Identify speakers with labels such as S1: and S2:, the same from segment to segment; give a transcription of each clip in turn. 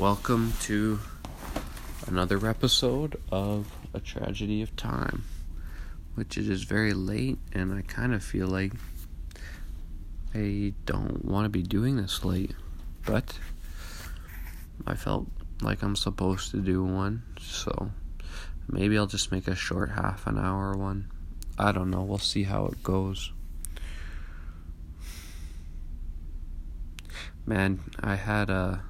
S1: Welcome to another episode of A Tragedy of Time, which it is very late, and I kind of feel like I don't want to be doing this late, but I felt like I'm supposed to do one, so maybe I'll just make a short half an hour one. I don't know, we'll see how it goes. Man, I had a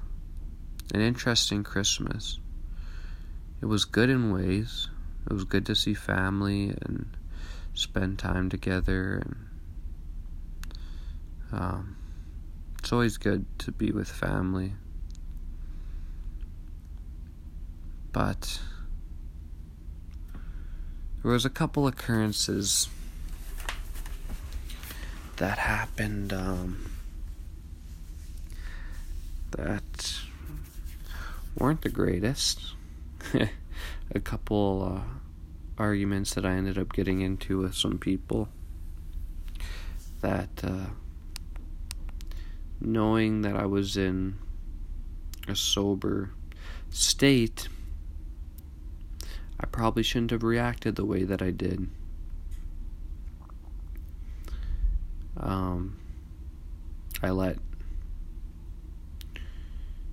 S1: an interesting Christmas. It was good in ways. It was good to see family and spend time together and um, it's always good to be with family. But there was a couple occurrences that happened um, that weren't the greatest. a couple uh, arguments that I ended up getting into with some people that uh, knowing that I was in a sober state, I probably shouldn't have reacted the way that I did. Um, I let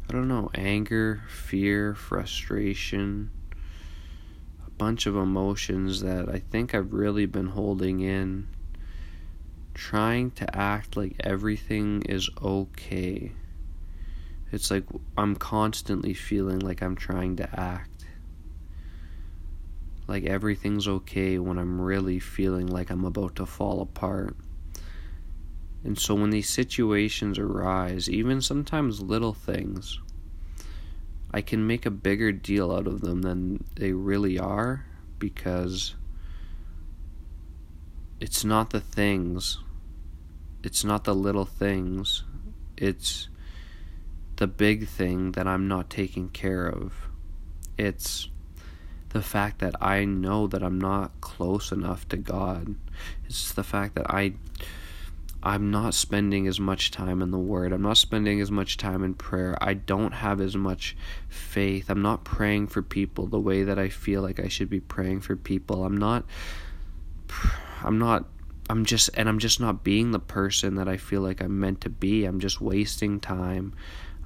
S1: I don't know, anger, fear, frustration, a bunch of emotions that I think I've really been holding in, trying to act like everything is okay. It's like I'm constantly feeling like I'm trying to act like everything's okay when I'm really feeling like I'm about to fall apart. And so when these situations arise, even sometimes little things, I can make a bigger deal out of them than they really are because it's not the things, it's not the little things, it's the big thing that I'm not taking care of. It's the fact that I know that I'm not close enough to God. It's the fact that I I'm not spending as much time in the Word. I'm not spending as much time in prayer. I don't have as much faith. I'm not praying for people the way that I feel like I should be praying for people. I'm not. I'm not. I'm just. And I'm just not being the person that I feel like I'm meant to be. I'm just wasting time.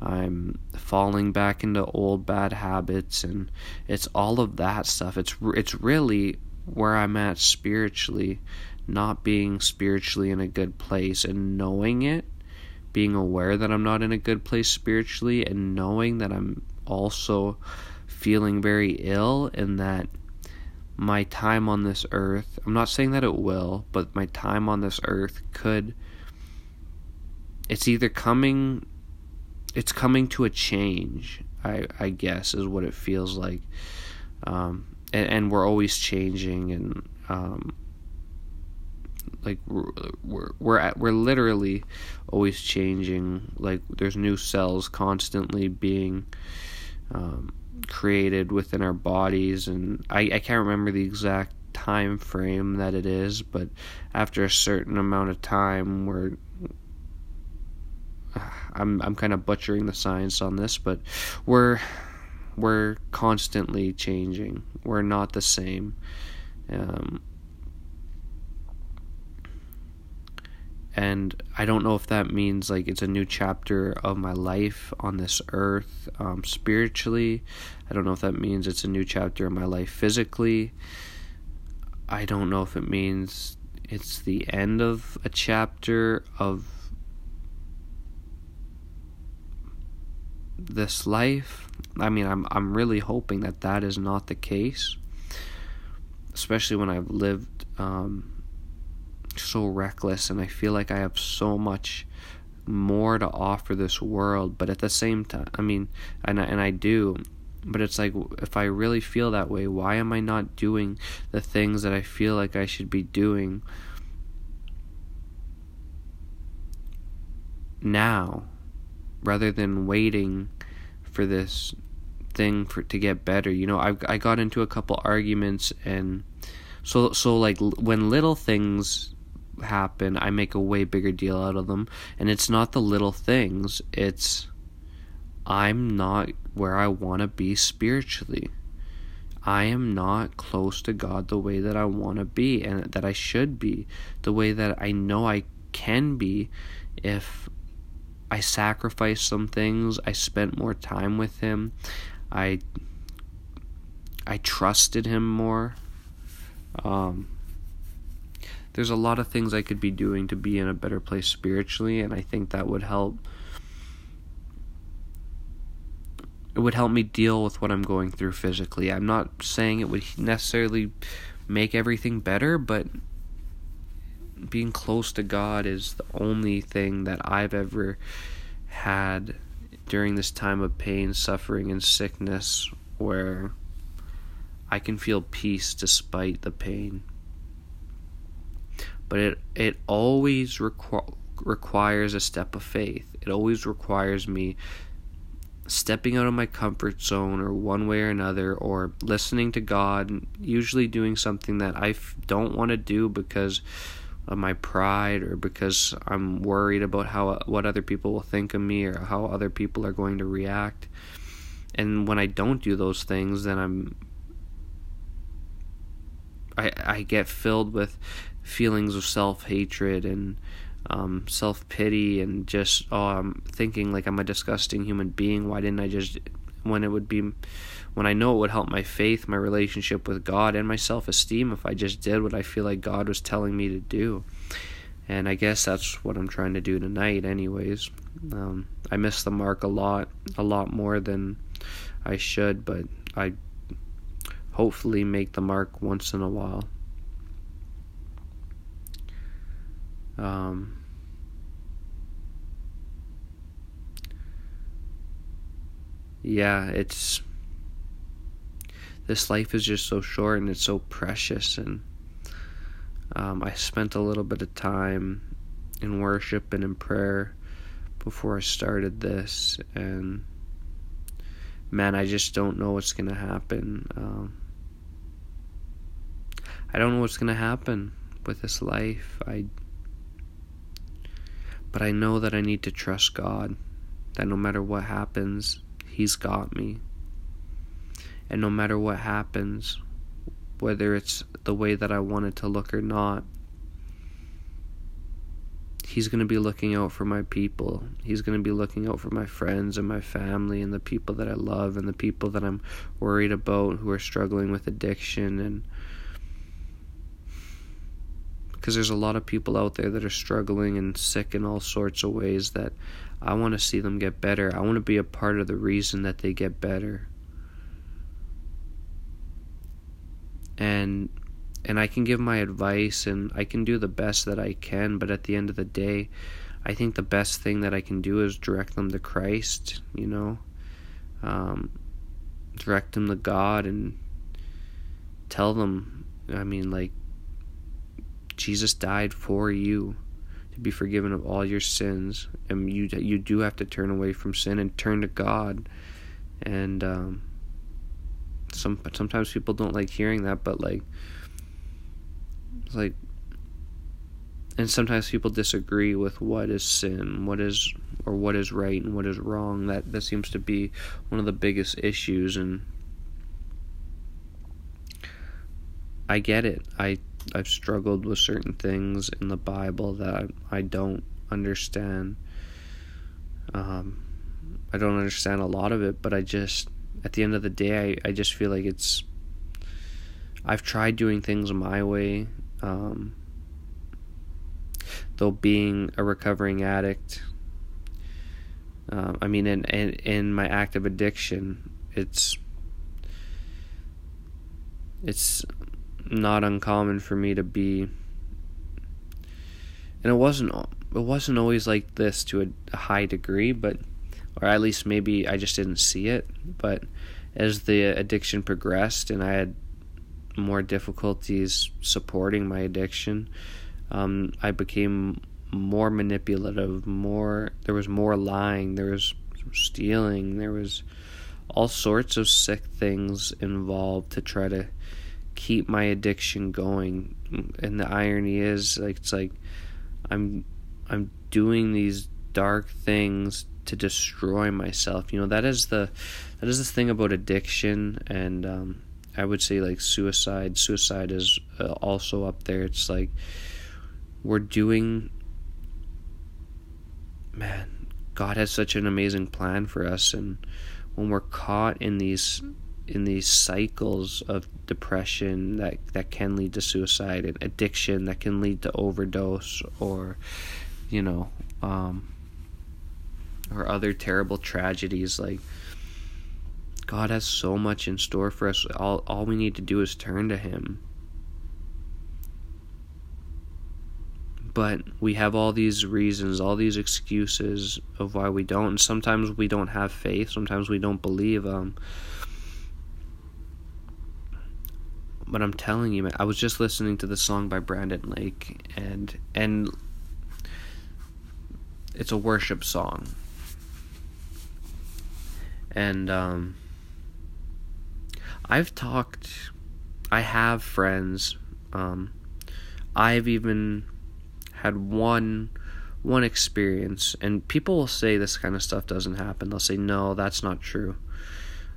S1: I'm falling back into old bad habits and it's all of that stuff. It's it's really where I'm at spiritually not being spiritually in a good place and knowing it, being aware that I'm not in a good place spiritually, and knowing that I'm also feeling very ill and that my time on this earth, I'm not saying that it will, but my time on this earth could, it's either coming, it's coming to a change, I, I guess, is what it feels like. Um, and, and we're always changing and, um, like we're we're at, we're literally always changing like there's new cells constantly being um, created within our bodies and I, I can't remember the exact time frame that it is but after a certain amount of time we're I'm I'm kind of butchering the science on this but we're we're constantly changing. We're not the same. Um, and I don't know if that means like it's a new chapter of my life on this earth um, spiritually. I don't know if that means it's a new chapter of my life physically. I don't know if it means it's the end of a chapter of this life. I mean, I'm I'm really hoping that that is not the case, especially when I've lived. Um, so reckless and I feel like I have so much more to offer this world but at the same time I mean and I, and I do but it's like if I really feel that way why am I not doing the things that I feel like I should be doing now rather than waiting for this thing for to get better? You know I I got into a couple arguments and so so like when little things happen, I make a way bigger deal out of them. And it's not the little things, it's I'm not where I want to be spiritually. I am not close to God the way that I want to be and that I should be, the way that I know I can be if I sacrifice some things, I spent more time with him. I I trusted him more. Um, there's a lot of things I could be doing to be in a better place spiritually, and I think that would help. It would help me deal with what I'm going through physically. I'm not saying it would necessarily make everything better, but being close to God is the only thing that I've ever had during this time of pain, suffering, and sickness where I can feel peace despite the pain but it it always requ- requires a step of faith. It always requires me stepping out of my comfort zone or one way or another or listening to God, usually doing something that I f- don't want to do because of my pride or because I'm worried about how what other people will think of me or how other people are going to react. And when I don't do those things, then I'm I I get filled with feelings of self hatred and um, self pity and just oh I'm thinking like I'm a disgusting human being. Why didn't I just when it would be when I know it would help my faith, my relationship with God, and my self esteem if I just did what I feel like God was telling me to do. And I guess that's what I'm trying to do tonight, anyways. Um, I miss the mark a lot, a lot more than I should, but I hopefully make the mark once in a while. Um, yeah, it's this life is just so short and it's so precious and um, I spent a little bit of time in worship and in prayer before I started this and man I just don't know what's gonna happen um, I don't know what's gonna happen with this life I but I know that I need to trust God, that no matter what happens, He's got me. And no matter what happens, whether it's the way that I want it to look or not, He's going to be looking out for my people. He's going to be looking out for my friends and my family and the people that I love and the people that I'm worried about who are struggling with addiction and because there's a lot of people out there that are struggling and sick in all sorts of ways that I want to see them get better. I want to be a part of the reason that they get better. And and I can give my advice and I can do the best that I can, but at the end of the day, I think the best thing that I can do is direct them to Christ, you know. Um, direct them to God and tell them I mean like Jesus died for you to be forgiven of all your sins, and you you do have to turn away from sin and turn to God. And um, some sometimes people don't like hearing that, but like like and sometimes people disagree with what is sin, what is or what is right and what is wrong. That that seems to be one of the biggest issues and I get it. I I've struggled with certain things in the Bible that I, don't understand. Um, I don't understand a lot of it, but I just, at the end of the day, I, I just feel like it's. I've tried doing things my way. Um, though being a recovering addict, uh, I mean, in, in in my active addiction, it's it's not uncommon for me to be and it wasn't it wasn't always like this to a, high degree but or at least maybe I just didn't see it. But as the addiction progressed and I had more difficulties supporting my addiction um, I became more manipulative more there was more lying there was stealing there was all sorts of sick things involved to try to keep my addiction going. And the irony is like it's like I'm I'm doing these dark things to destroy myself. You know, that is the that is the thing about addiction and um, I would say like suicide. Suicide is uh, also up there. It's like we're doing man, God has such an amazing plan for us and when we're caught in these in these cycles of depression that that can lead to suicide and addiction that can lead to overdose or you know um, or other terrible tragedies like God has so much in store for us all all we need to do is turn to him but we have all these reasons, all these excuses of why we don't. And sometimes we don't have faith. Sometimes we don't believe. Um, but I'm telling you, man, I was just listening to the song by Brandon Lake, and and it's a worship song, and um, I've talked, I have friends, um, I've even had one one experience, and people will say this kind of stuff doesn't happen. They'll say, "No, that's not true."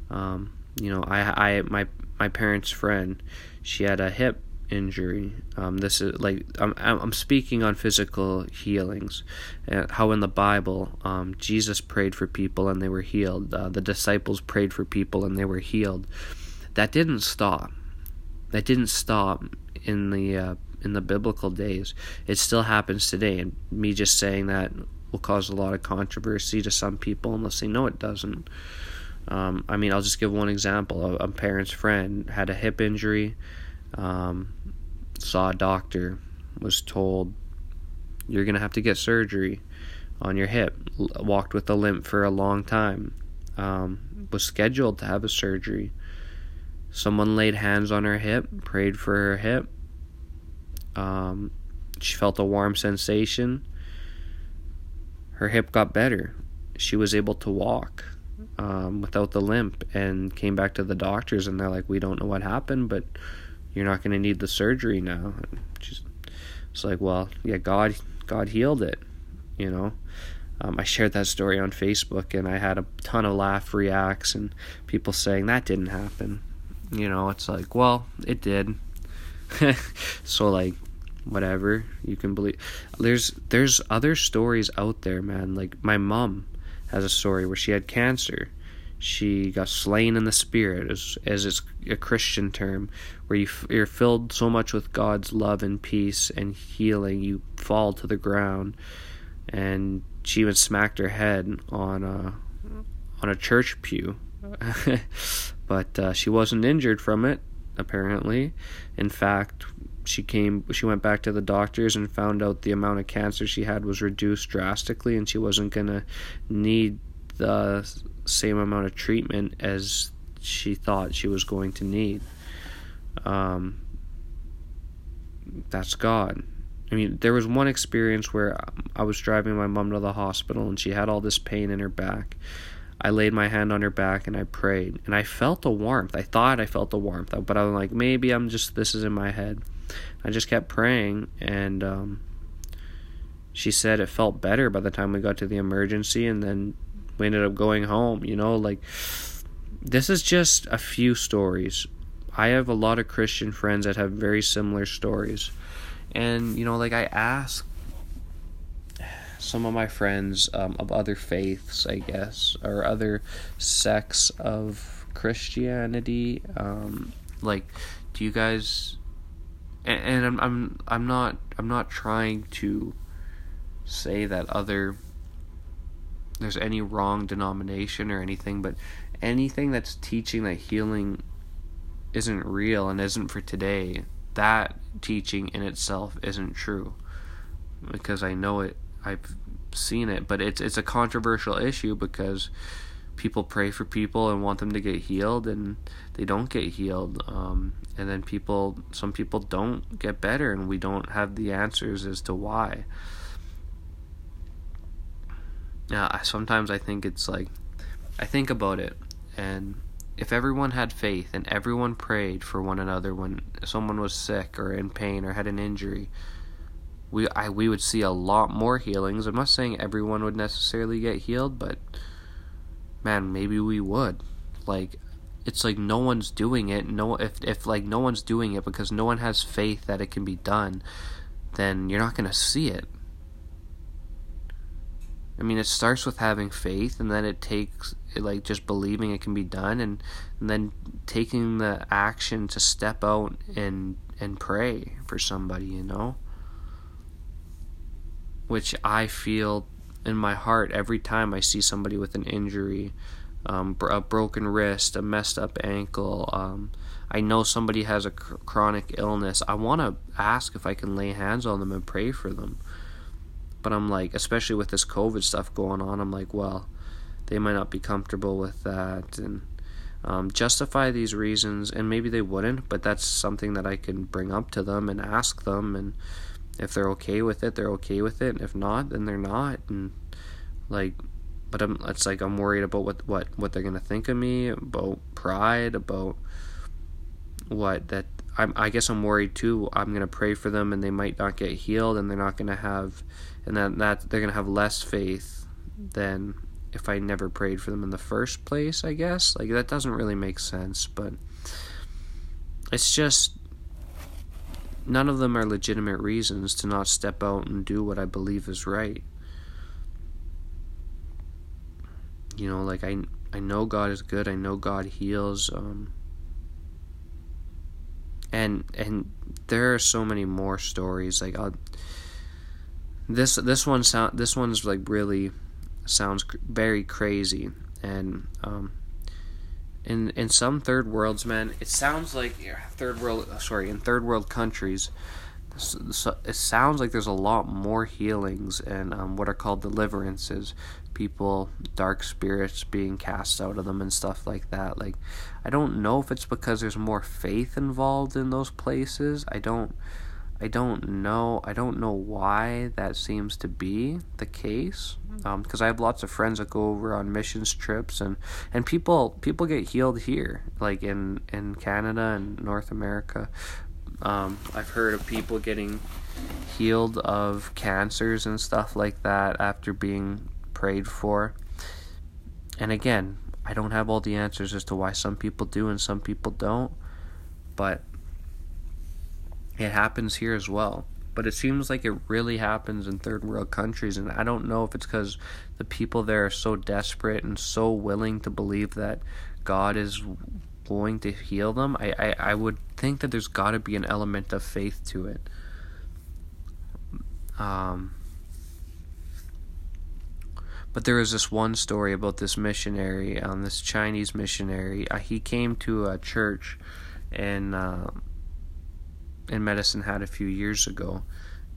S1: Um, you know, I, I, my, my parents' friend, she had a hip injury. Um, this is like I'm, I'm speaking on physical healings. Uh, how in the Bible, um, Jesus prayed for people and they were healed. Uh, the disciples prayed for people and they were healed. That didn't stop. That didn't stop in the uh, in the biblical days. It still happens today, and me just saying that will cause a lot of controversy to some people unless they know it doesn't. Um, I mean, I'll just give one example. A, a parent's friend had a hip injury, um, saw a doctor, was told, You're going to have to get surgery on your hip. L- walked with a limp for a long time. Um, was scheduled to have a surgery. Someone laid hands on her hip, prayed for her hip, um, she felt a warm sensation. Her hip got better. She was able to walk um, without the limp and came back to the doctors, and they're like, We don't know what happened, but you're not going to need the surgery now. And she's, it's like, Well, yeah, God, God healed it, you know. Um, I shared that story on Facebook, and I had a ton of laugh reacts and people saying that didn't happen. You know, it's like, well, it did. so like whatever you can believe there's there's other stories out there man like my mom has a story where she had cancer. She got slain in the spirit as as is a christian term where you you're filled so much with god's love and peace and healing you fall to the ground. And she even smacked her head on a on a church pew. But uh, she wasn't injured from it apparently. In fact she came she went back to the doctors and found out the amount of cancer she had was reduced drastically and she wasn't going to need the same amount of treatment as she thought she was going to need um, that's god i mean there was one experience where i was driving my mom to the hospital and she had all this pain in her back I laid my hand on her back and I prayed, and I felt the warmth. I thought I felt the warmth, but I'm like, maybe I'm just this is in my head. I just kept praying, and um, she said it felt better by the time we got to the emergency, and then we ended up going home. You know, like this is just a few stories. I have a lot of Christian friends that have very similar stories, and you know, like I ask some of my friends um, of other faiths, I guess, or other sects of Christianity, um, like, do you guys and, and I'm I'm I'm not I'm not trying to say that other there's any wrong denomination or anything, but anything that's teaching that healing isn't real and isn't for today, that teaching in itself isn't true. Because I know it I've seen it, but it's it's a controversial issue because people pray for people and want them to get healed and they don't get healed um, and then people some people don't get better and we don't have the answers as to why yeah sometimes i think it's like i think about it and if everyone had faith and everyone prayed for one another when someone was sick or in pain or had an injury we I we would see a lot more healings. I'm not saying everyone would necessarily get healed, but man, maybe we would. Like it's like no one's doing it. No if if like no one's doing it because no one has faith that it can be done, then you're not to see it. I mean, it starts with having faith, and then it takes like just believing it can be done, and, and then taking the action to step out and and pray for somebody, you know. Which I feel in my heart every time I see somebody with an injury, um, a broken wrist, a messed up ankle. Um, I know somebody has a cr- chronic illness. I want to ask if I can lay hands on them and pray for them but I'm like, especially with this COVID stuff going on, I'm like, well, they might not be comfortable with that and um, justify these reasons, and maybe they wouldn't, but that's something that I can bring up to them and ask them, and if they're okay with it, they're okay with it, if not, then they're not, and like, but I'm, it's like I'm worried about what what what they're gonna think of me, about pride, about what that I'm, I guess I'm worried too. I'm gonna pray for them, and they might not get healed, and they're not gonna have and that that they're gonna have less faith than if I never prayed for them in the first place. I guess like that doesn't really make sense, but it's just none of them are legitimate reasons to not step out and do what I believe is right. You know, like I I know God is good. I know God heals. Um, and and there are so many more stories. Like I'll this this one sound this one's like really sounds very crazy and um in in some third worlds man it sounds like third world sorry in third world countries it sounds like there's a lot more healings and um, what are called deliverances people dark spirits being cast out of them and stuff like that like i don't know if it's because there's more faith involved in those places i don't I don't know. I don't know why that seems to be the case. Because um, I have lots of friends that go over on missions trips, and, and people people get healed here, like in in Canada and North America. Um, I've heard of people getting healed of cancers and stuff like that after being prayed for. And again, I don't have all the answers as to why some people do and some people don't, but it happens here as well. But it seems like it really happens in third world countries, and I don't know if it's because the people there are so desperate and so willing to believe that God is going to heal them. I, I, I would think that there's got to be an element of faith to it. Um, but there was this one story about this missionary, um, this Chinese missionary. Uh, he came to a church and uh, in Medicine Hat a few years ago,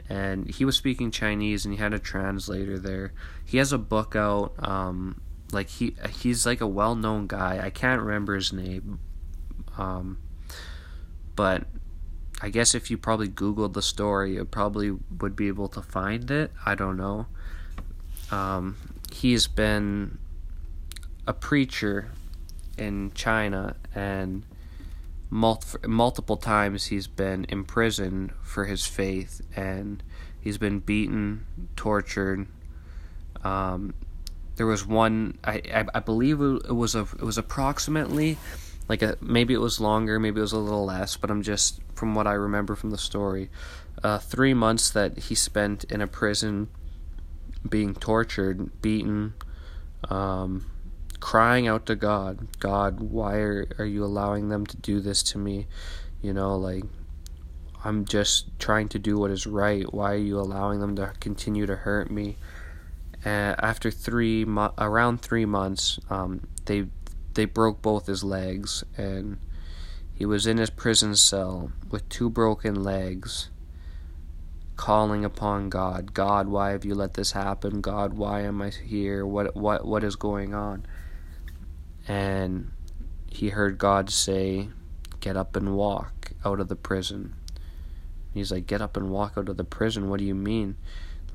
S1: and he was speaking Chinese, and he had a translator there. He has a book out. Um, like he he's like a well known guy. I can't remember his name, um, but I guess if you probably Googled the story, you probably would be able to find it. I don't know. Um, he's been a preacher in China and multiple times he's been imprisoned for his faith and he's been beaten, tortured. Um, there was one I, I, I believe it was a it was approximately like a maybe it was longer, maybe it was a little less, but I'm just from what I remember from the story, uh, three months that he spent in a prison, being tortured, beaten, um, crying out to God, God, why are, are you allowing them to do this to me? You know, like, I'm just trying to do what is right. Why are you allowing them to continue to hurt me? And after three, mo- around three months, um, they they broke both his legs, and he was in his prison cell with two broken legs, calling upon God. God, why have you let this happen? God, why am I here? What what what is going on? And he heard God say, Get up and walk out of the prison. He's like, Get up and walk out of the prison. What do you mean?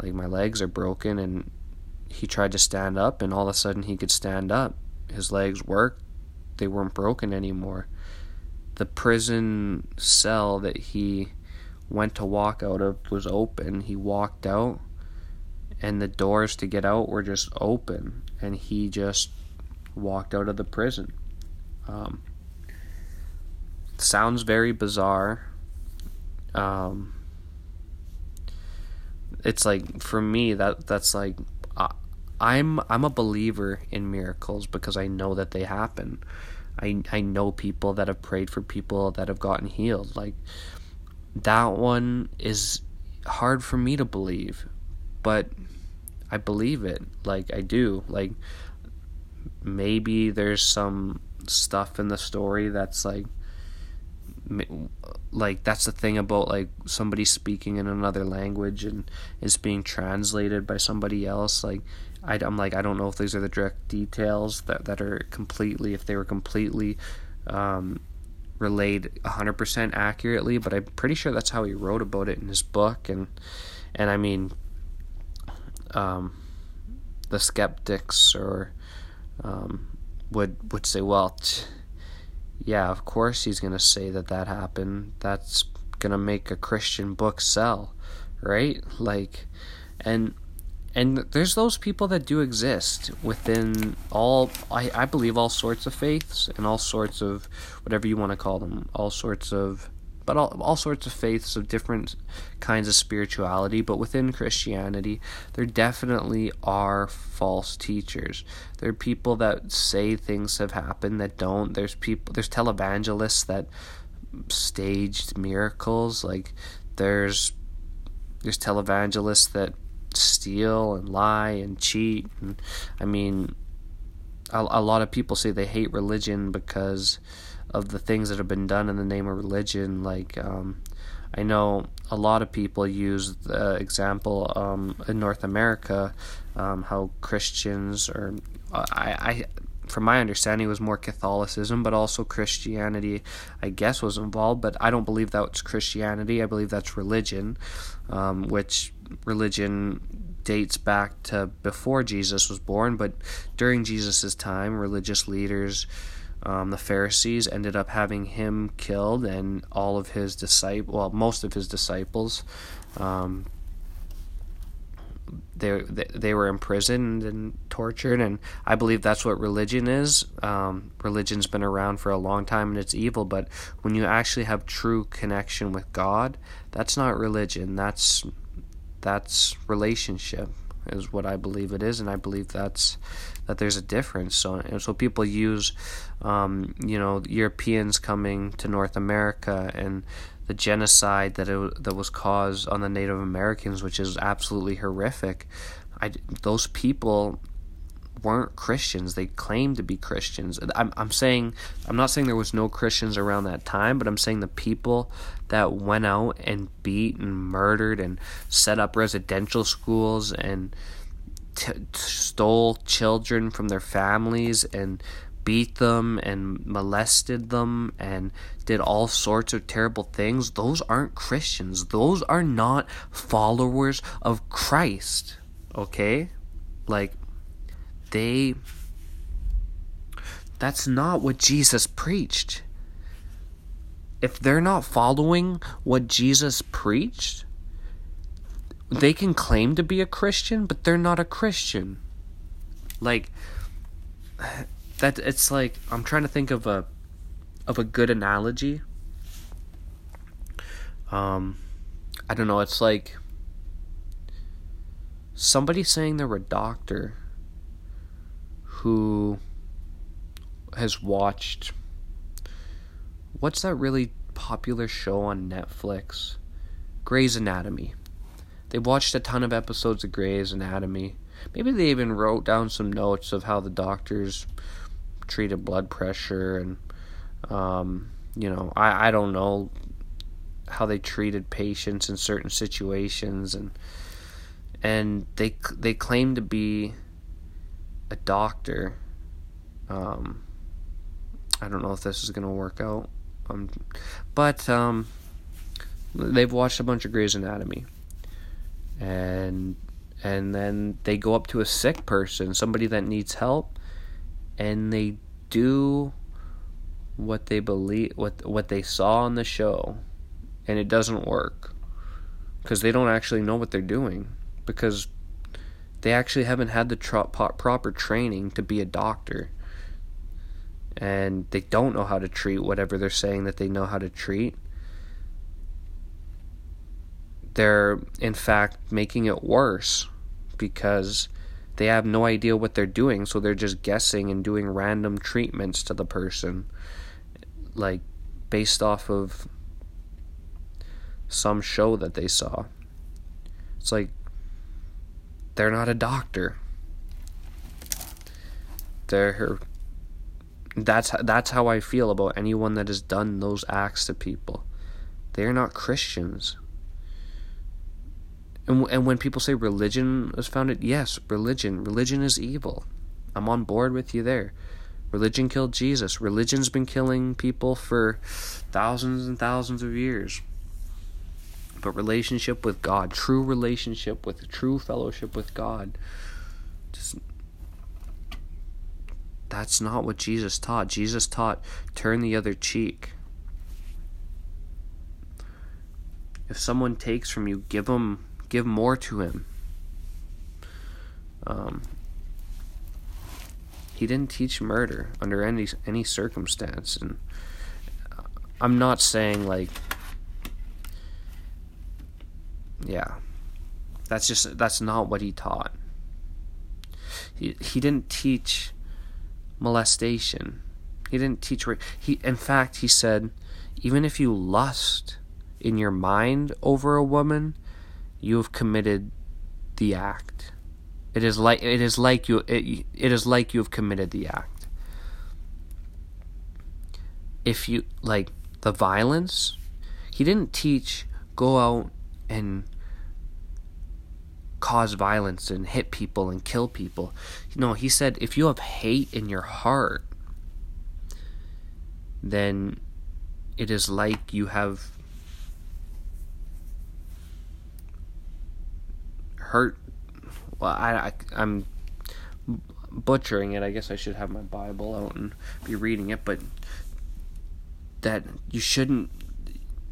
S1: Like, my legs are broken. And he tried to stand up, and all of a sudden he could stand up. His legs worked, they weren't broken anymore. The prison cell that he went to walk out of was open. He walked out, and the doors to get out were just open, and he just walked out of the prison. Um, sounds very bizarre. Um, it's like for me that that's like I'm I'm a believer in miracles because I know that they happen. I I know people that have prayed for people that have gotten healed. Like that one is hard for me to believe, but I believe it. Like I do. Like maybe there's some stuff in the story that's like like that's the thing about like somebody speaking in another language and is being translated by somebody else like I, am like I don't know if these are the direct details that, that are completely if they were completely um, relayed 100% accurately but I'm pretty sure that's how he wrote about it in his book. And and I mean um, the skeptics or um, would would say well t- yeah, of course he's to say that that happened. That's to make a Christian book sell, right? Like and and there's those people that do exist within all I, I believe all sorts of faiths and all sorts of whatever you want to call them all sorts of but all, all sorts of faiths of different kinds of spirituality. But within Christianity, there definitely are false teachers. There are people that say things have happened that don't. There's people. There's televangelists that staged miracles. Like there's there's televangelists that steal and lie and cheat. And I mean, a, a lot of people say they hate religion because of the things that have been done in the name of religion. Like, um, I know a lot of people use the example um, in North America um, how Christians or I, I, from my understanding, it was more Catholicism, but also Christianity, I guess, was involved. But I don't believe that's Christianity. I believe that's religion, um, which religion dates back to before Jesus was born. But during Jesus' time, religious leaders um, the Pharisees ended up having him killed, and all of his disciples, well, most of his disciples, um, they, they were imprisoned and tortured, and I believe that's what religion is. Um, religion's been around for a long time, and it's evil. But when you actually have true connection with God, that's not religion. That's that's relationship is what I believe it is, and I believe that's that there's a difference. So, so people use, um, you know, Europeans coming to North America and the genocide that it, that was caused on the Native Americans, which is absolutely horrific. I, those people weren't Christians. They claimed to be Christians. I'm I'm saying I'm not saying there was no Christians around that time, but I'm saying the people that went out and beat and murdered and set up residential schools and t- stole children from their families and beat them and molested them and did all sorts of terrible things, those aren't Christians. Those are not followers of Christ. Okay? Like, they. That's not what Jesus preached. If they're not following what Jesus preached, they can claim to be a Christian, but they're not a Christian. Like that it's like I'm trying to think of a of a good analogy. Um I don't know, it's like somebody saying they're a doctor who has watched what's that really popular show on Netflix? Grey's Anatomy. They watched a ton of episodes of Grey's Anatomy. Maybe they even wrote down some notes of how the doctors treated blood pressure and, um, you know, I, I don't know how they treated patients in certain situations and and they they claim to be a doctor. Um, I don't know if this is gonna work out, um, but um, they've watched a bunch of Grey's Anatomy and and then they go up to a sick person, somebody that needs help, and they do what they believe what what they saw on the show and it doesn't work. because they don't actually know what they're doing because they actually haven't had the tro- proper training to be a doctor and they don't know how to treat whatever they're saying that they know how to treat they're in fact making it worse because they have no idea what they're doing so they're just guessing and doing random treatments to the person like based off of some show that they saw. It's like they're not a doctor. They're that's that's how I feel about anyone that has done those acts to people. They are not Christians and, and when people say religion was founded, yes, religion. Religion is evil. I'm on board with you there. Religion killed Jesus. Religion's been killing people for thousands and thousands of years. But relationship with God, true relationship with true fellowship with God, just that's not what Jesus taught. Jesus taught turn the other cheek. If someone takes from you, give them give more to him. Um, he didn't teach murder under any any circumstance, and I'm not saying like, yeah, that's just that's not what he taught. He he didn't teach molestation. He didn't teach he in fact he said even if you lust in your mind over a woman, you have committed the act. It is like it is like you it, it is like you have committed the act. If you like the violence, he didn't teach go out and cause violence and hit people and kill people. No, he said if you have hate in your heart, then it is like you have hurt. Well, I, I am butchering it. I guess I should have my Bible out and be reading it, but that you shouldn't.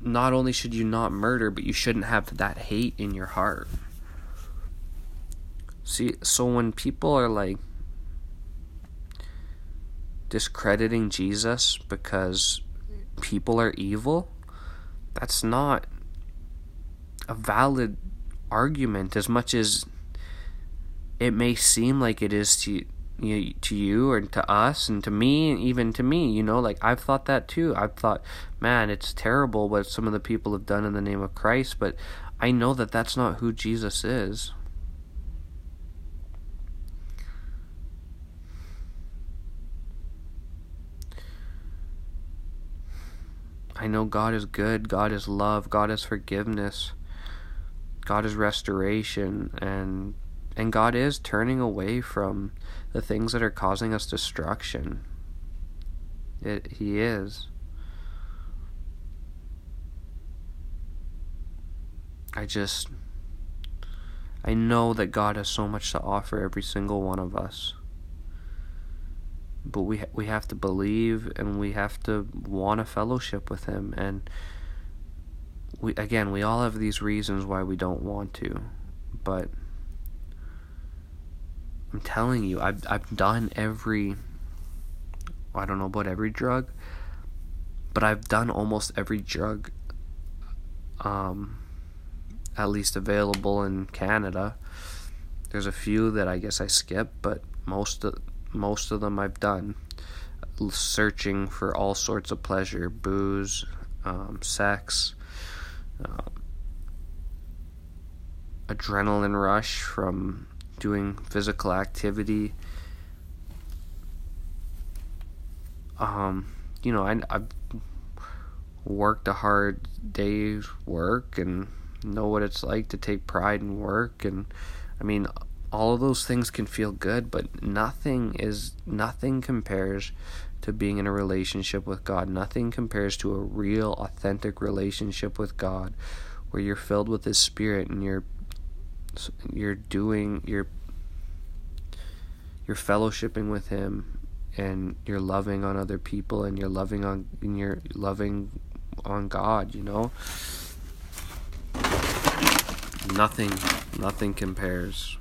S1: Not only should you not murder, but you shouldn't have that hate in your heart. See, so when people are like discrediting Jesus because people are evil, that's not a valid argument as much as it may seem like it is to you, to you or to us and to me and even to me you know like I've thought that too I've thought man it's terrible what some of the people have done in the name of Christ but I know that that's not who Jesus is I know God is good, God is love, God is forgiveness. God is restoration and and God is turning away from the things that are causing us destruction. It, he is. I just I know that God has so much to offer every single one of us. But we we have to believe and we have to want a fellowship with him and we again we all have these reasons why we don't want to but I'm telling you I've I've done every I don't know about every drug but I've done almost every drug um at least available in Canada. There's a few that I guess I skipped but most of most of them I've done searching for all sorts of pleasure booze um, sex um, adrenaline rush from doing physical activity. Um, you know, I, I've worked a hard day's work and know what it's like to take pride in work and I mean all of those things can feel good but nothing is nothing compares to being in a relationship with God. Nothing compares to a real, authentic relationship with God where you're filled with His Spirit and you're you're doing you're you're fellowshipping with Him and you're loving on other people and you're loving on and you're loving on God, you know. Nothing, nothing compares.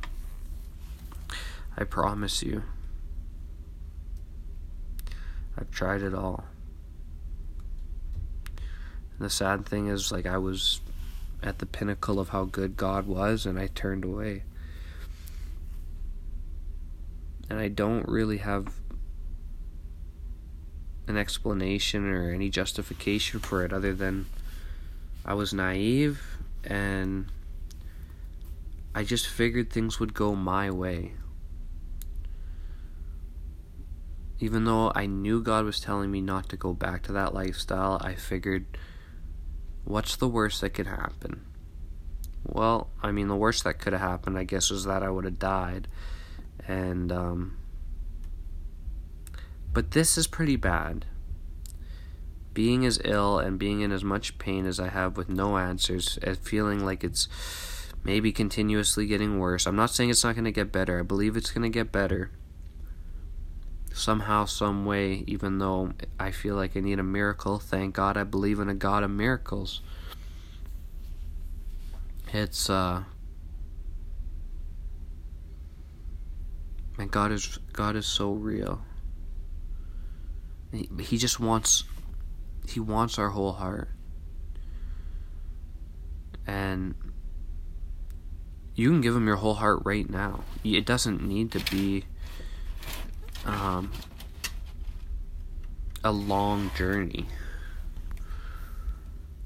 S1: I promise you. I've tried it all. And the sad thing is, like, I was at the pinnacle of how good God was, and I turned away. And I don't really have an explanation or any justification for it other than I was naive and I just figured things would go my way. Even though I knew God was telling me not to go back to that lifestyle, I figured, what's the worst that could happen? Well, I mean, the worst that could have happened, I guess, was that I would have died. And, um, but this is pretty bad. Being as ill and being in as much pain as I have with no answers, and feeling like it's maybe continuously getting worse. I'm not saying it's not going to get better. I believe it's going to get better somehow, some way, even though I feel like I need a miracle, thank God I believe in a God of miracles. It's uh man, God is God is so real. He, he just wants he wants our whole heart. And you can give him your whole heart right now. It doesn't need to be um, a long journey.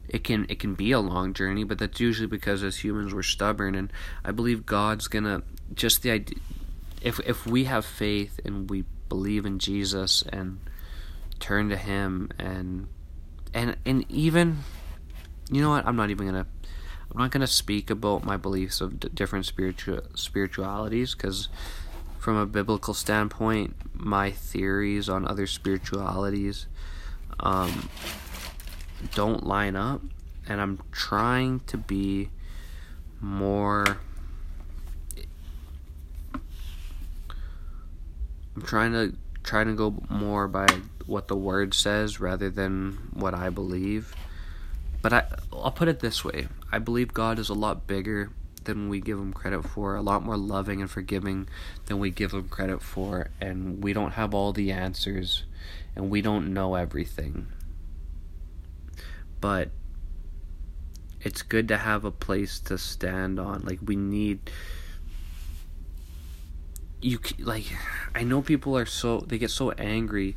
S1: It can it can be a long journey, but that's usually because as humans we're stubborn, and I believe God's gonna just the idea. If if we have faith and we believe in Jesus and turn to Him and and and even you know what I'm not even gonna I'm not gonna speak about my beliefs of d- different spiritual spiritualities because from a biblical standpoint, my theories on other spiritualities um, don't line up, and I'm trying to be more. I'm trying to trying to go more by what the word says rather than what I believe. But I I'll put it this way. I believe God is a lot bigger than we give them credit for, a lot more loving and forgiving than we give them credit for, and we don't have all the answers and we don't know everything. But it's good to have a place to stand on. Like we need you like I know people are so they get so angry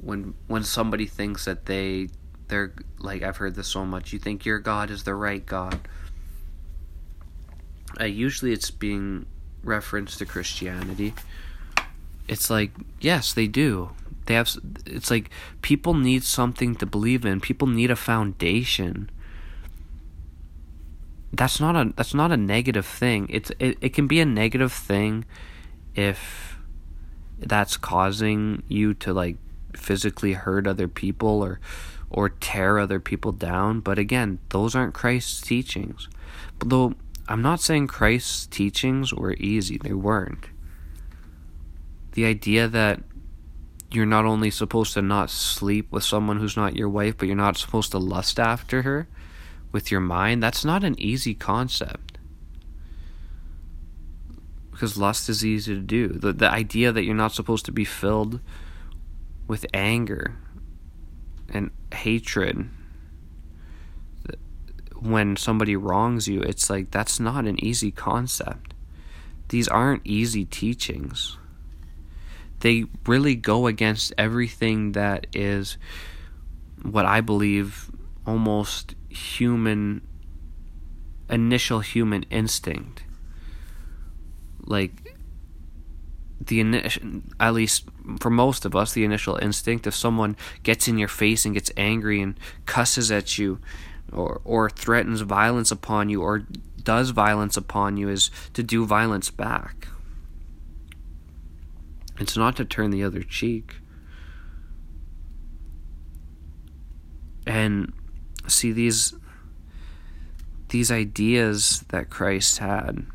S1: when when somebody thinks that they they're like I've heard this so much. You think your God is the right God uh, usually it's being referenced to Christianity. It's like, yes, they do. They have. It's like people need something to believe in. People need a foundation. That's not a. That's not a negative thing. It's. It, it can be a negative thing, if that's causing you to like physically hurt other people or or tear other people down. But again, those aren't Christ's teachings. But though I'm not saying Christ's teachings were easy, they weren't. The idea that you're not only supposed to not sleep with someone who's not your wife, but you're not supposed to lust after her with your mind, that's not an easy concept. Because lust is easy to do. The, the idea that you're not supposed to be filled with anger and hatred when somebody wrongs you, it's like that's not an easy concept. These aren't easy teachings. They really go against everything that is what I believe almost human initial human instinct. Like the initial, at least for most of us, the initial instinct if someone gets in your face and gets angry and cusses at you or or threatens violence upon you or does violence upon you is to do violence back. It's not to turn the other cheek. And see these these ideas that Christ had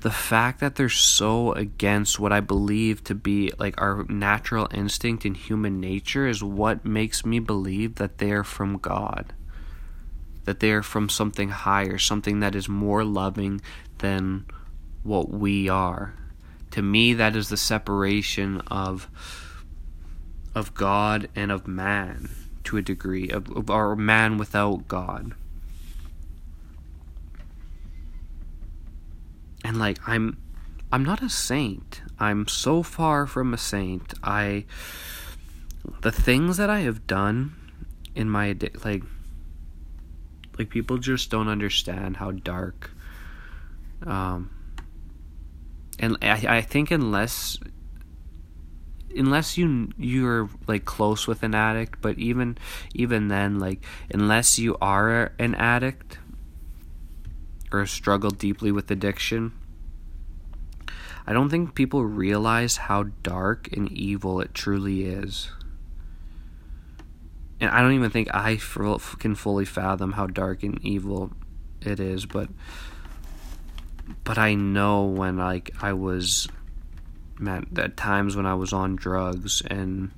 S1: the fact that they're so against what I believe to be like our natural instinct in human nature is what makes me believe that they are from God. that they are from something higher, something that is more loving than what we are. To me, that is the separation of of God and of man to a degree, of, of our man without God. And like I'm I'm not a saint. I'm so far from a saint. I the things that I have done in my like like people just don't understand how dark um and I, I think unless unless you you're like close with an addict but even even then like unless you are an addict or struggle deeply with addiction i don't think people realize how dark and evil it truly is. And i don't even think i can fully fathom how dark and evil it is but but i know when like i was man, at times when I was on drugs and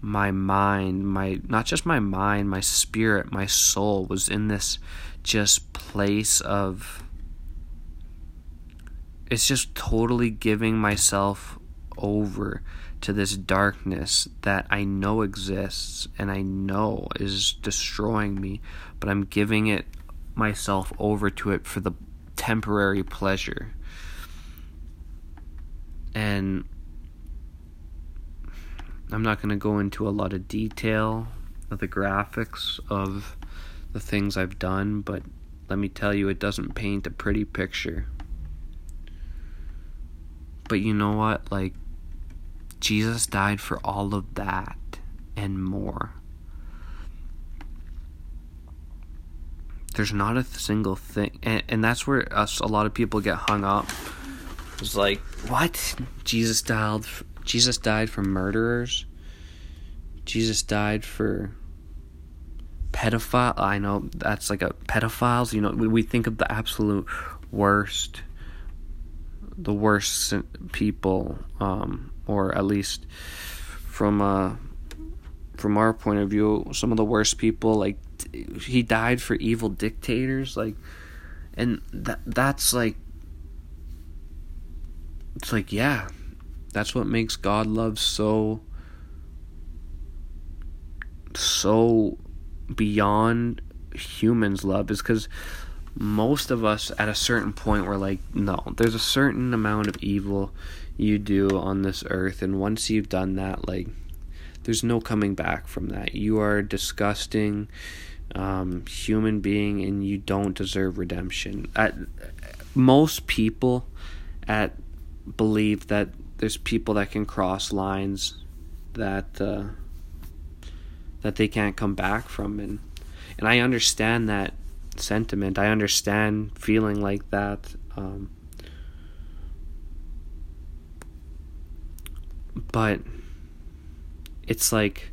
S1: my mind, my not just my mind, my spirit, my soul was in this just place of it's just totally giving myself over to this darkness that I know exists and I know is destroying me, but I'm giving it myself over to it for the temporary pleasure and I'm not going to go into a lot of detail of the graphics of the things I've done, but let me tell you, it doesn't paint a pretty picture. But you know what? Like, Jesus died for all of that and more. There's not a single thing, and, and that's where us a lot of people get hung up was like, "What? Jesus died. Jesus died for murderers. Jesus died for pedophile. I know that's like a pedophiles. You know, we, we think of the absolute worst, the worst people, um, or at least from uh, from our point of view, some of the worst people. Like he died for evil dictators. Like, and that that's like it's like, yeah, that's what makes God love so so beyond humans love is because most of us at a certain point we're like no there's a certain amount of evil you do on this earth and once you've done that like there's no coming back from that. You are disgusting um, human being and you don't deserve redemption. At most people at believe that there's people that can cross lines that uh, that they can't come back from and and I understand that sentiment. I understand feeling like that. Um, but it's like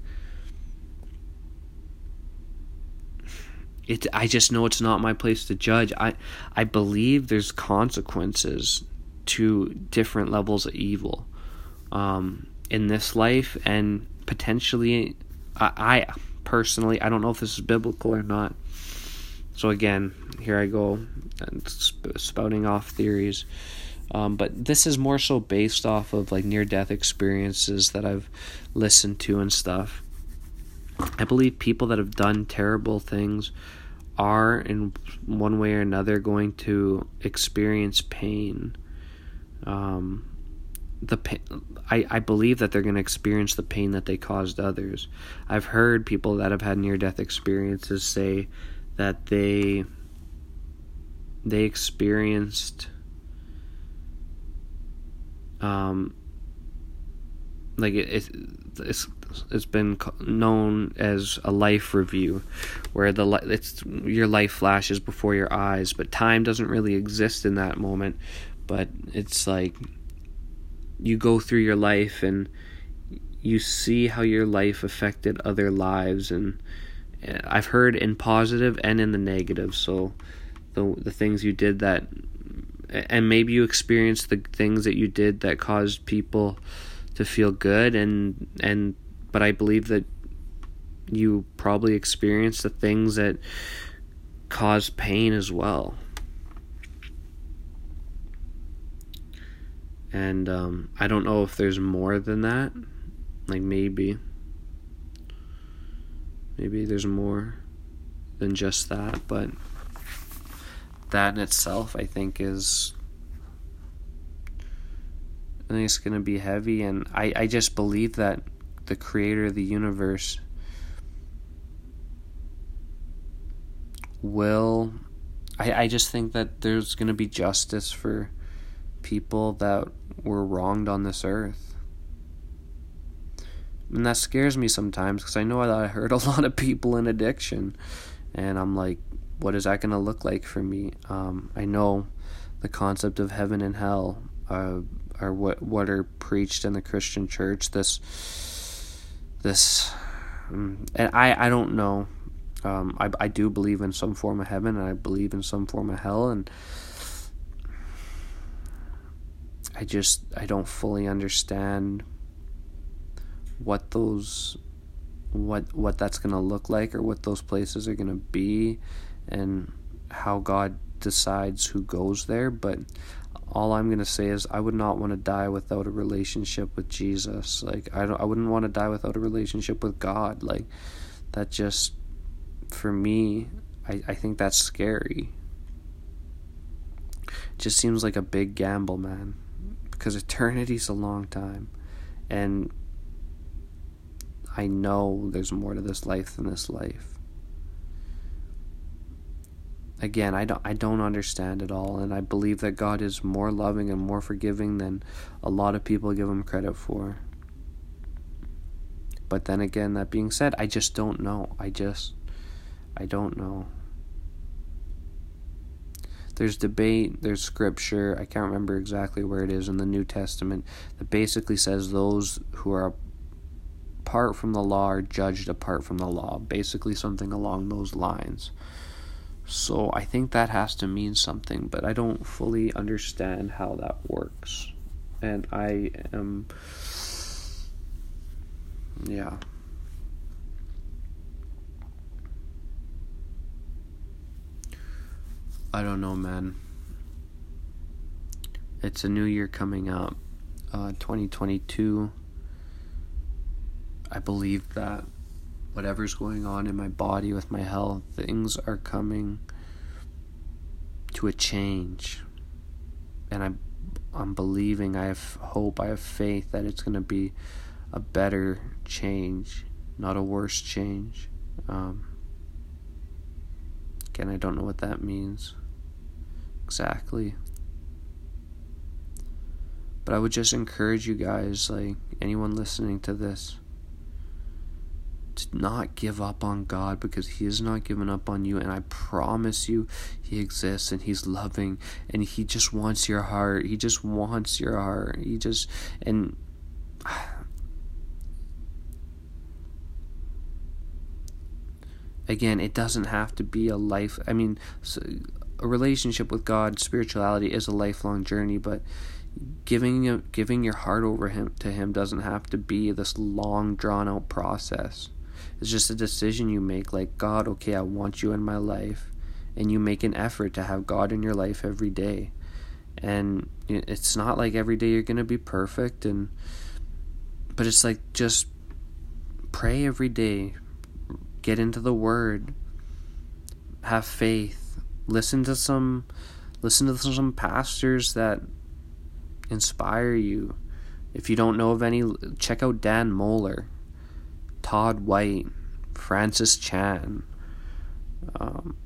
S1: it I just know it's not my place to judge. I I believe there's consequences to different levels of evil um, in this life and potentially I, I personally I don't know if this is biblical or not so again here I go spouting off theories. Um, but this is more so based off of like near death experiences that I've listened to and stuff. I believe people that have done terrible things are in one way or another going to experience pain. Um, the I, I believe that they're going to experience the pain that they caused others. I've heard people that have had near death experiences say that they they experienced um like it, it it's it's been known as a life review where the it's your life flashes before your eyes but time doesn't really exist in that moment. But it's like you go through your life and you see how your life affected other lives and I've heard in positive and in the negative so the the things you did that and maybe you experienced the things that you did that caused people to feel good and and but I believe that you probably experienced the things that cause pain as well. And um, I don't know if there's more than that. Like maybe. Maybe there's more than just that, but that in itself I think is I think it's gonna be heavy and I, I just believe that the creator of the universe will I, I just think that there's gonna be justice for people that were wronged on this earth. And that scares me sometimes because I know that I hurt a lot of people in addiction. And I'm like, what is that going to look like for me? Um, I know the concept of heaven and hell uh, are what, what are preached in the Christian church. This, this, um, and I, I don't know. Um, I, I do believe in some form of heaven and I believe in some form of hell. And I just I don't fully understand what those what what that's going to look like or what those places are going to be and how God decides who goes there. But all I'm going to say is I would not want to die without a relationship with Jesus. Like I don't I wouldn't want to die without a relationship with God. Like that just for me I I think that's scary. It just seems like a big gamble man because eternity's a long time. And I know there's more to this life than this life. Again, I don't I don't understand it all and I believe that God is more loving and more forgiving than a lot of people give him credit for. But then again, that being said, I just don't know. I just I don't know there's debate, there's scripture, I can't remember exactly where it is in the New Testament, that basically says those who are apart from the law are judged apart from the law. Basically, something along those lines. So I think that has to mean something, but I don't fully understand how that works. And I am. Yeah. I don't know, man. It's a new year coming up, uh, 2022. I believe that whatever's going on in my body with my health, things are coming to a change. And I'm, I'm believing, I have hope, I have faith that it's going to be a better change, not a worse change. Um, again, I don't know what that means exactly. But I would just encourage you guys, like anyone listening to this, to not give up on God because He has not given up on you. And I promise you, He exists and He's loving and He just wants your heart. He just wants your heart. He just, and. Again, it doesn't have to be a life. I mean, a relationship with God, spirituality is a lifelong journey, but giving giving your heart over him to him doesn't have to be this long drawn out process. It's just a decision you make like God, okay, I want you in my life and you make an effort to have God in your life every day. And it's not like every day you're going to be perfect and but it's like just pray every day. Get into the word. Have faith listen to some listen to some pastors that inspire you. If you don't know of any, check out Dan Mohler, Todd White, Francis Chan. Um,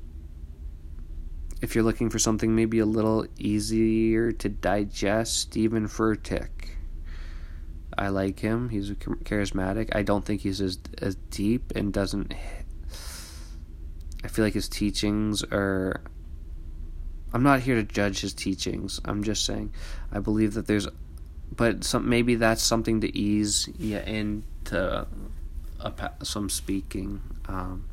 S1: if you're looking for something maybe a little easier to digest, Steven Furtick. I like him. He's charismatic. I don't think he's as as deep and doesn't I feel like his teachings are. I'm not here to judge his teachings. I'm just saying I believe that there's, but some maybe that's something to ease you into some speaking. Um,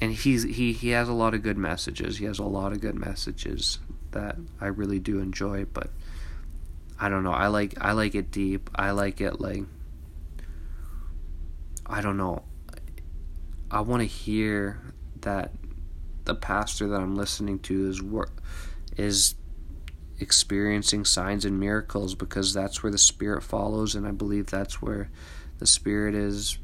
S1: and he's he he has a lot of good messages. He has a lot of good messages that I really do enjoy. But I don't know. I like I like it deep. I like it like I don't know I want to hear that the pastor that I'm listening to is is experiencing signs and miracles because that's where the spirit follows and I believe that's where the spirit is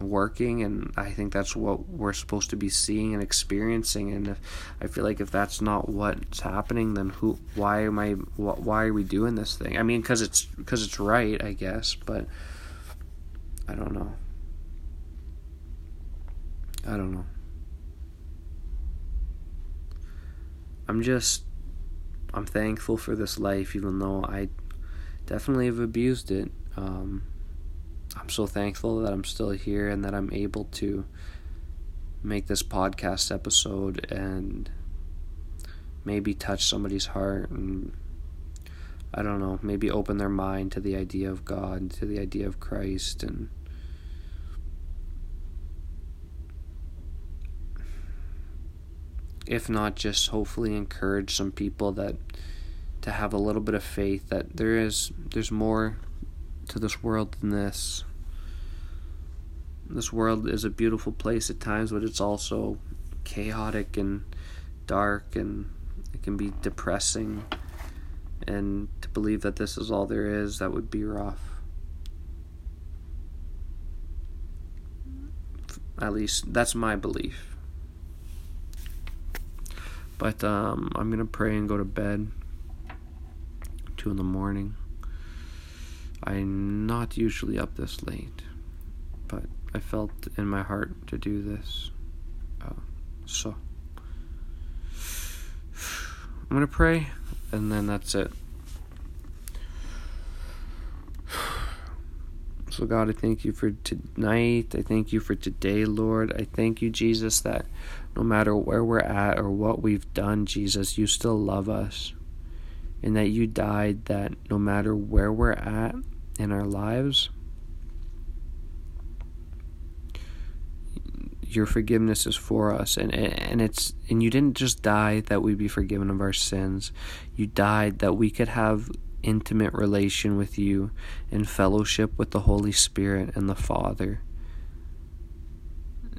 S1: working and I think that's what we're supposed to be seeing and experiencing. And if, I feel like if that's not what's happening then who why am I why are we doing this thing? I mean cuz it's cuz it's right I guess but I don't know. I don't know. I'm just I'm thankful for this life even though I definitely have abused it. Um, I'm so thankful that I'm still here and that I'm able to make this podcast episode and maybe touch somebody's heart and I don't know, maybe open their mind to the idea of God, to the idea of Christ and if not just hopefully encourage some people that to have a little bit of faith that there is there's more to this world than this. This world is a beautiful place at times, but it's also chaotic and dark, and it can be depressing. And to believe that this is all there is, that would be rough. At least that's my belief. But um, I'm going to pray and go to bed. Two in the morning. I'm not usually up this late, but I felt in my heart to do this. Uh, so, I'm going to pray, and then that's it. So, God, I thank you for tonight. I thank you for today, Lord. I thank you, Jesus, that no matter where we're at or what we've done, Jesus, you still love us and that you died that no matter where we're at in our lives, your forgiveness is for us. And and it's and you didn't just die that we be forgiven of our sins. You died that we could have intimate relation with you and fellowship with the holy spirit and the father.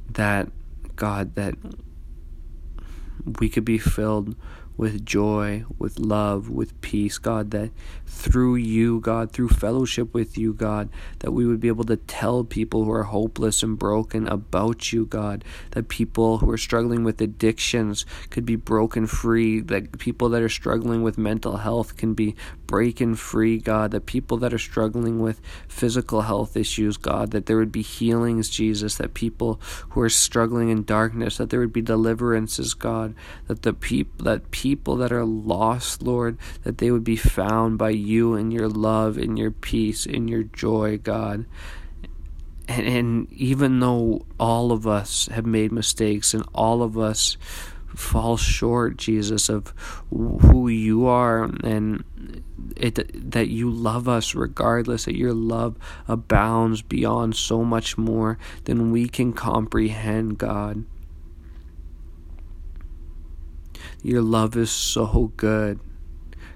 S1: That god that we could be filled with joy, with love, with peace, God, that through you, God, through fellowship with you, God, that we would be able to tell people who are hopeless and broken about you, God, that people who are struggling with addictions could be broken free, that people that are struggling with mental health can be breaking free, God, that people that are struggling with physical health issues, God, that there would be healings, Jesus, that people who are struggling in darkness, that there would be deliverances, God, that the people that people that are lost, Lord, that they would be found by you in your love, in your peace, in your joy, God. And, and even though all of us have made mistakes and all of us fall short, Jesus, of who you are and it that you love us regardless, that your love abounds beyond so much more than we can comprehend, God. Your love is so good.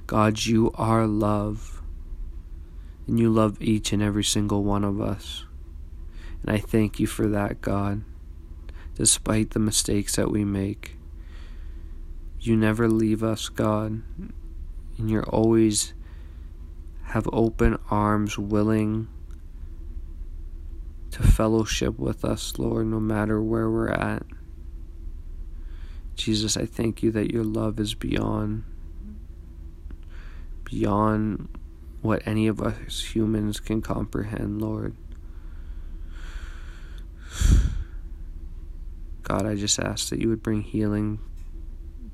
S1: God, you are love. And you love each and every single one of us. And I thank you for that, God, despite the mistakes that we make. You never leave us, God, and you're always have open arms willing to fellowship with us, Lord, no matter where we're at. Jesus, I thank you that your love is beyond beyond what any of us humans can comprehend, Lord. God, I just ask that you would bring healing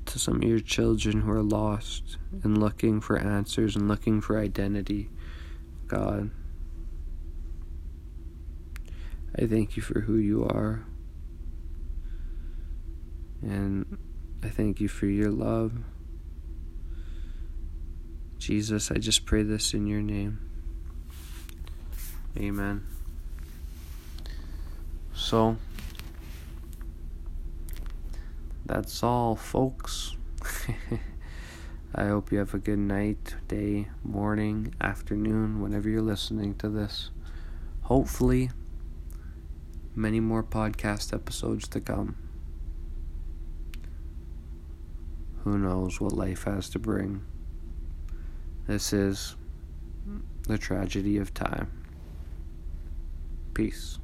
S1: to some of your children who are lost and looking for answers and looking for identity, God. I thank you for who you are. And I thank you for your love. Jesus, I just pray this in your name. Amen. So, that's all, folks. I hope you have a good night, day, morning, afternoon, whenever you're listening to this. Hopefully, many more podcast episodes to come. Who knows what life has to bring? This is the tragedy of time. Peace.